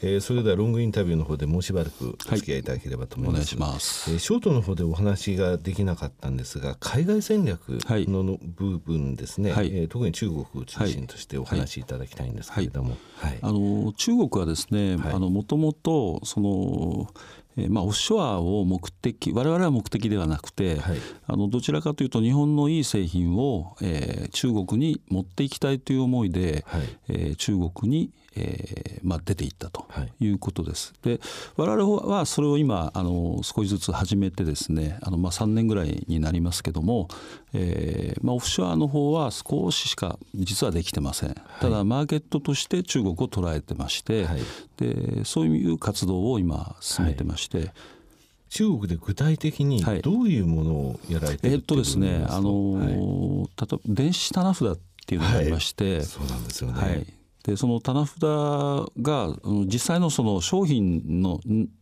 えー、それではロングインタビューの方でもうしばらくお付き合いいただければと思います。はい、お願いします。えー、ショートの方でお話ができなかったんですが、海外戦略の部分ですね。はい、えー、特に中国を中心としてお話しいただきたいんですけれども、はい、あの中国はですね、あのもともとそのえーまあ、オフショアを目的我々は目的ではなくて、はい、あのどちらかというと日本のいい製品を、えー、中国に持っていきたいという思いで、はい、えー、中国に、えーまあ、出ていったとい。うことです。はい、で我々はそれを今あの少しずつ始めてですねあの、まあ、3年ぐらいになりますけども、えーまあ、オフショアの方は少ししか実はできてません。ただマーケットとして中国を捉えてまして、はい、でそういう活動を今進めてまして。中国で具体的にどういうものをやられてる、はい、えっとですね、あの、はい、例えば電子棚札っていうのがありまして、はい、そうなんですよね。はいでその棚札が実際のその商品の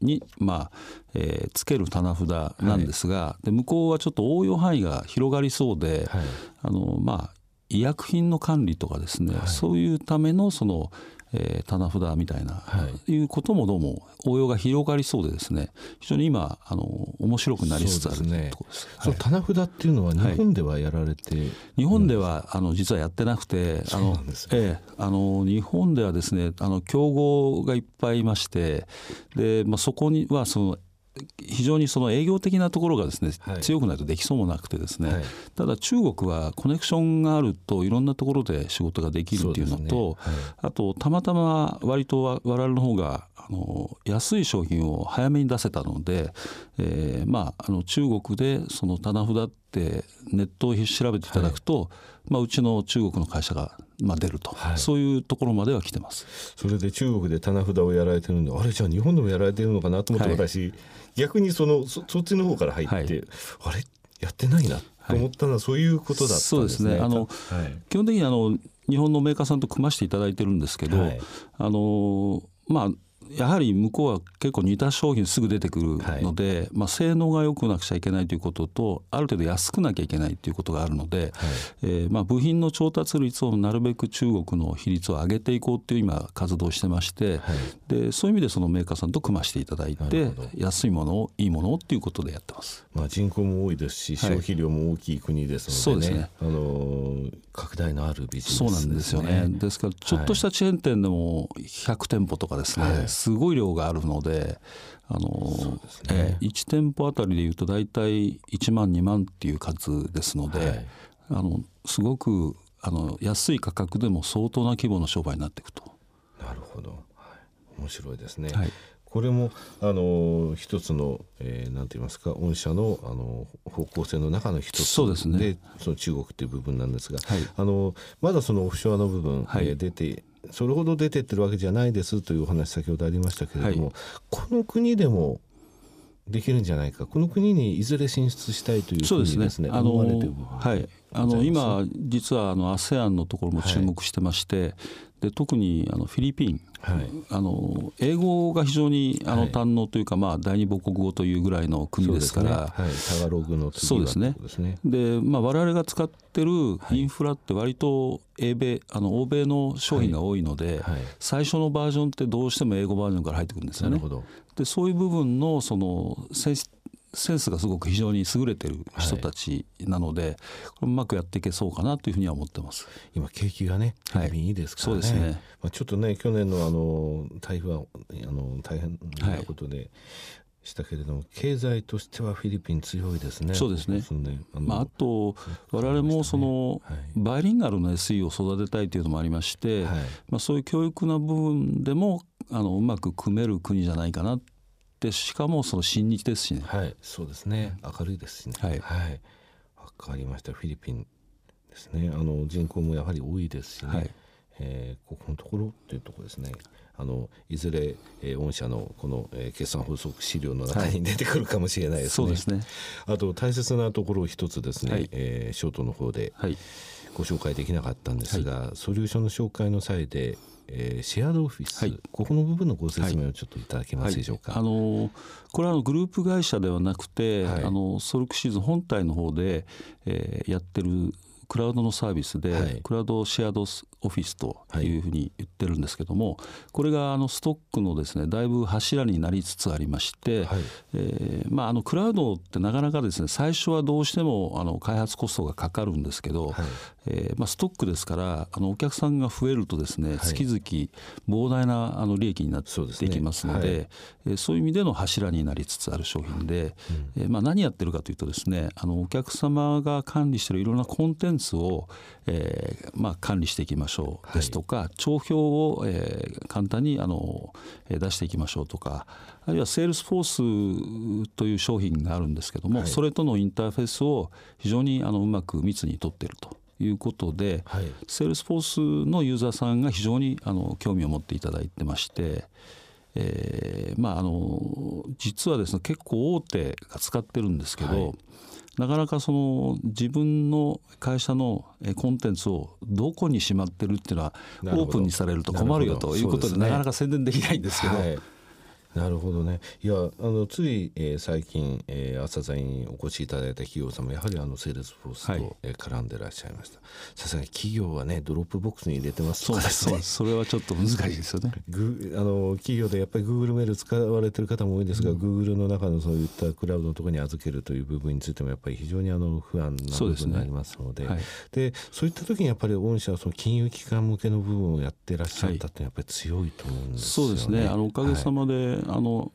に、まあえー、つける棚札なんですが、はい、で向こうはちょっと応用範囲が広がりそうで、はい、あのまあ、医薬品の管理とかですね、はい、そういうためのそのえー、棚札みたいな、はい、いうこともどうも応用が広がりそうでですね非常に今あの面白くなりつつあるところです。そう、ね。はい、棚札っていうのは日本ではやられて、はい、日本ではあの実はやってなくてあの、ええ、あの日本ではですねあの競合がいっぱいいましてで、まあ、そこにはその非常にその営業的なところがですね、はい、強くないとできそうもなくてですね、はい、ただ中国はコネクションがあるといろんなところで仕事ができるっていうのと、ね。はい、あとたまたま割と我々の方があの安い商品を早めに出せたので、えー、まああの中国でその棚札ってネットを調べていただくと、まあ、うちの中国の会社がまあ出ると、はい、そういうところまでは来てます。それで中国で棚札をやられてるんであれじゃあ日本でもやられてるのかなと思って私、はい、逆にそのそそっちの方から入って、はい、あれやってないなと思ったのはそういうことだったんですね。そうですね。あの、基本的にあの日本のメーカーさんと組ましていただいてるんですけど、あのまあやはり向こうは結構似た商品すぐ出てくるので、はい、まあ、性能が良くなくちゃいけないということとある程度安くなきゃいけないということがあるので、はい、えー、まあ、部品の調達率をなるべく中国の比率を上げていこうという今活動してまして、はい、でそういう意味でそのメーカーさんと組ましていただいて安いものをいいものをっていうことでやってます。まあ、人口も多いですし消費量も大きい国ですので、ね、ね。あの拡大のあるビジネス、ね、そうなんですよね。ですからちょっとしたチェーン店でも100店舗とかですね、すごい量があるのであの、ね。えー、1店舗あたりでいうと大体1万2万っていう数ですので、はい、あのすごくあの安い価格でも相当な規模の商売になっていくと。なるほど、はい、面白いですね。はい。これもあの一つの、えー、なんて言いますか御社のあの方向性の中の一つでそうですね。その中国っていう部分なんですが、はい、あのまだそのオフショアの部分、はい、えー、出てそれほど出てってるわけじゃないですというお話先ほどありましたけれども、はい、この国でもできるんじゃないか。この国にいずれ進出したいというふうにですねですね。あのはいあの今実はあの ASEAN のところも注目してまして、はい、で特にあのフィリピン、はい、あの英語が非常にあの堪能というか、まあ、第二母国語というぐらいの国ですから、ね。はい、タガログのそうですね。で、まあ、我々が使ってるインフラって割と英米あの欧米の商品が多いので、最初のバージョンってどうしても英語バージョンから入ってくるんですよね。でそういう部分のそのセンセンスがすごく非常に優れてる人たちなので、はい、うまくやっていけそうかなというふうには思ってます。今景気がね、はい、いいですからね。そうですね。まあちょっとね去年のあの台風はあの大変なことで。はいしたけれども経済としてはフィリピン強いですね。そうですね。あまあ、あと我々もその、バイリンガルの SE を育てたいというのもありまして、はい、まあそういう教育な部分でもあのうまく組める国じゃないかなでしかもその親日ですしね。はいそうですね。明るいですしね。はい、はい、分かりました。フィリピンですね。あの人口もやはり多いですしね、はい、えー、ここのところっていうところですね。あのいずれ、えー、御社のこの、えー、決算法則資料の中に出てくるかもしれないですね。はい、そうですね。あと大切なところを一つですね、はい、えー、ショートの方でご紹介できなかったんですが、はい、ソリューションの紹介の際でえー、シェアドオフィス、はい、ここの部分のご説明をちょっといただけますでしょうか？はい。はい、あのこれはグループ会社ではなくて、あのソルクシーズン本体の方で、えー、やってるクラウドのサービスで、はい、クラウドシェアドオフィスというふうに言ってるんですけども、これがあのストックのですねだいぶ柱になりつつありまして、はい、えー、まあ、あのクラウドってなかなかですね最初はどうしてもあの開発コストがかかるんですけど、はい、えー、まあ、ストックですからあのお客さんが増えるとですね、月々膨大なあの利益になっていきますのでそう、ねはい、そういう意味での柱になりつつある商品で、うん、えー、まあ、何やってるかというとですねあのお客様が管理しているいろんなコンテンツを、えーまあ、管理していきましょうですとか、はい、帳票を、えー、簡単にあの出していきましょうとかあるいはセールスフォースという商品があるんですけども、はい、それとのインターフェースを非常にあのうまく密に取っていると。いうことで、はい、セールスフォースのユーザーさんが非常にあの興味を持っていただいてまして、えー、まああの実はですね結構大手が使ってるんですけど、はい、なかなかその自分の会社のコンテンツをどこにしまってるっていうのはオープンにされると困るよということでなかなか宣伝できないんですけど。はいなるほどね。いやあのつい、えー、最近、えー、朝鮮にお越しいただいた企業様やはりあのセールスフォースと、はい、えー、絡んでらっしゃいました。さすがに企業はねドロップボックスに入れてます。とか、ね、そうですそれはちょっと難しいですよね。グあの企業でやっぱりグーグルメール使われてる方も多いんですが、グーグルの中のそういったクラウドのところに預けるという部分についてもやっぱり非常にあの不安な部分になりますので。そうで、ね。はい、でそういった時にやっぱり御社はその金融機関向けの部分をやってらっしゃったってやっぱり強いと思うんですよね、そうですね。あのおかげさまで、はい、あの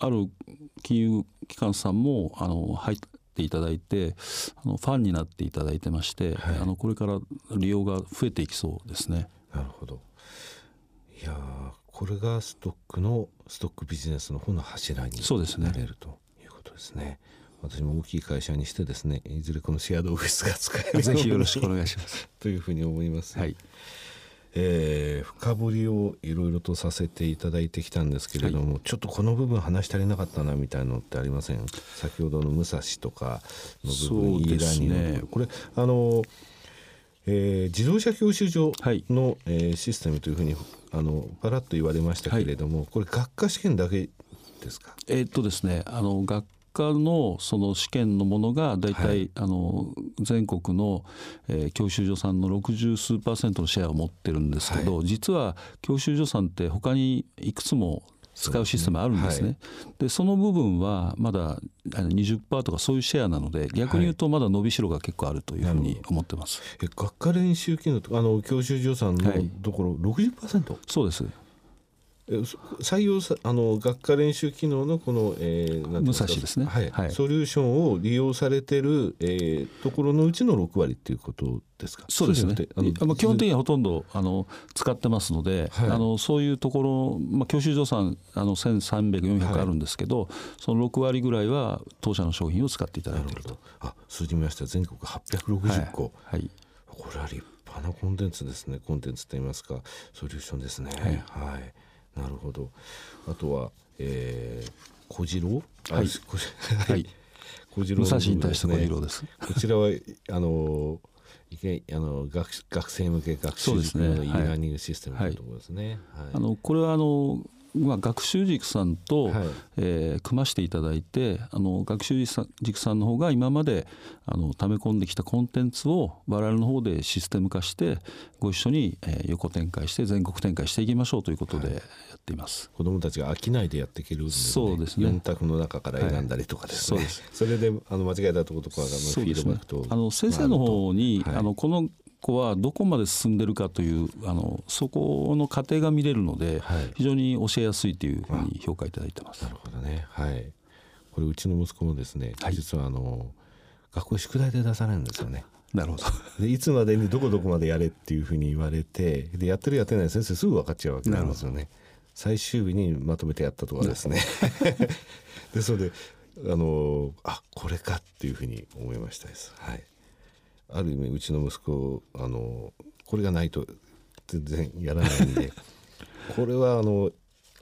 ある金融機関さんもあの入っていただいてあのファンになっていただいてまして、はい、あのこれから利用が増えていきそうですね。なるほどいやこれがストックのストックビジネスの方の柱になれるということですね。私も大きい会社にしてですねいずれこのシェアドオフィスが使えるぜひよろしくお願いします というふうに思います。はいえー、深掘りをいろいろとさせていただいてきたんですけれども、はい、ちょっとこの部分話し足りなかったなみたいなのってありません？先ほどの武蔵とかの部分、イーラニのこれあの、えー、自動車教習所の、はい、えー、システムというふうにあのパラッと言われましたけれども、はい、これ学科試験だけですか？えー、っとですねあの学科のその試験のものが大体、はい、あの全国の、えー、教習所さんの60数パーセントのシェアを持ってるんですけど、はい、実は教習所さんって他にいくつも使うシステムあるんですね。そで、ねその部分はまだ20%とかそういうシェアなので逆に言うとまだ伸びしろが結構あるというふうに思ってます。え学科練習機能とあの教習所さんのところ60%、はい、そうです。採用さあの学科練習機能のこの、えー、武蔵ですね、はい、はい、ソリューションを利用されてる、えー、ところのうちの6割っていうことですか？そうですね。あの基本的にはほとんどあの使ってますので、はい、あのそういうところ、まあ、教習所さんあの1300400あるんですけど、はい、その6割ぐらいは当社の商品を使っていただいているとあ数字見ました全国860個、はい、これは立派なコンテンツですね。コンテンツといいますかソリューションですね。はいなるほど。あとは、えー、小次郎？はい、はい、小次郎、ね、武蔵に対して小次郎です。こちらはあのいけあの学学生向け学習塾の e ラーニングシステムというところですね。はい、あのこれはあのまあ、学習塾さんと、はい、えー、組ましていただいてあの学習塾さんの方が今まであの溜め込んできたコンテンツを我々の方でシステム化してご一緒に、えー、横展開して全国展開していきましょうということでやっています、はい、子どもたちが飽きないでやっていける、ね、そうですね。4択の中から選んだりとかですね、はい、そそれであの間違えたところとかのフィードバックと、あの先生の方に、あのこの子はどこまで進んでるかというあのそこの過程が見れるので、はい、非常に教えやすいというふうに評価いただいてます。なるほどね、はい、これうちの息子もですね、はい、実はあの学校宿題で出されるんですよね。なるほどでいつまでにどこどこまでやれっていうふうに言われてでやってるやってない先生すぐ分かっちゃうわけなんですよね。最終日にまとめてやったとかですね。でそれであのあこれかっていうふうに思いましたです。はいある意味うちの息子あのこれがないと全然やらないんで これはあの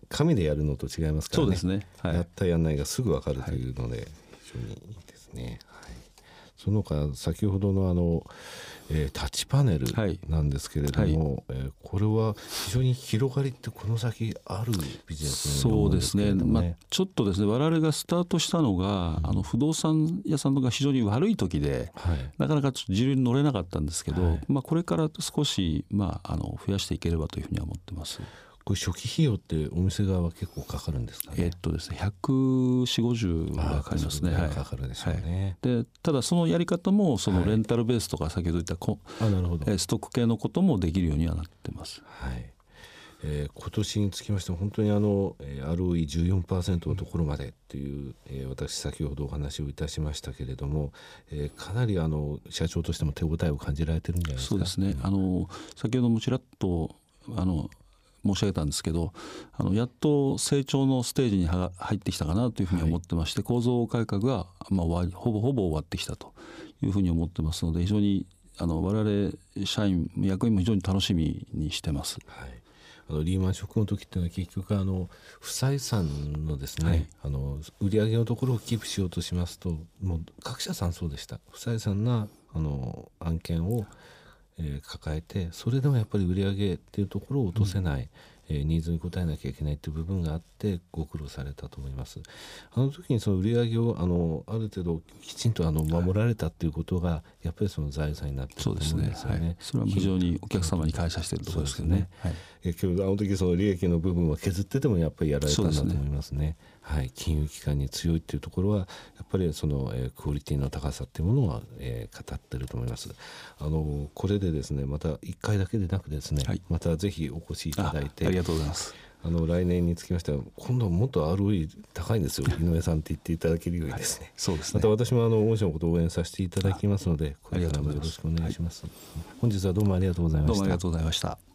紙でやるのと違いますからね。そうですね、はい、やったやんないがすぐ分かるというので、非常にいいですね。はい、その他先ほどのあの、えー、タッチパネルなんですけれども、はい、えー、これは非常に広がりってこの先あるビジネスそうですね、まあ、ちょっとですね我々がスタートしたのが、うん、あの不動産屋さんが非常に悪い時で、はい、なかなかちょっと自流に乗れなかったんですけど、はい、まあ、これから少し、まあ、あの増やしていければというふうには思ってます。これ初期費用ってお店側は結構かかるんですか、ね、えっとですね14050がかかりますね。かかるでしょうね。はい、でただそのやり方もそのレンタルベースとか先ほど言ったこ、はい、あなるほどストック系のこともできるようにはなってます。はいえー、今年につきまして本当にあの ROE14% のところまでっていう、えー、私先ほどお話をいたしましたけれども、えー、かなりあの社長としても手応えを感じられてるんじゃないですか？そうですねあの先ほどもちらっとあの申し上げたんですけどあのやっと成長のステージに入ってきたかなというふうに思ってまして、はい、構造改革が、まあ、ほぼほぼ終わってきたというふうに思ってますので非常にあの我々社員役員も非常に楽しみにしてます。はい。あのリーマンショックの時っていうのは結局あの不採算のですね、はい、あの売上のところをキープしようとしますともう各社さんそうでした。不採算なあの案件をえー、抱えてそれでもやっぱり売り上げっていうところを落とせない、うんえー、ニーズに応えなきゃいけないっていう部分があってご苦労されたと思います。あの時にその売り上げをあのある程度きちんとあの守られたっていうことがやっぱりその財産になってると思うんですよね。そ、ねはい、れは非常にお客様に感謝しているところですけどね。はい、え今日あの時その利益の部分は削ってでもやっぱりやられたんだと思いますね。はい、金融機関に強いっていうところはやっぱりその、えー、クオリティの高さっていうものは、えー、語ってると思います。あのこれでですねまた1回だけでなくですね、はい、またぜひお越しいただいてありがとうございます。あの来年につきましては今度はもっと ROE 高いんですよ。井上さんって言っていただけるようにですね、はい、そうですね。また私もあの御社のことを応援させていただきますのでこれからもよろしくお願いします。本日はどうもありがとうございました。どうもありがとうございました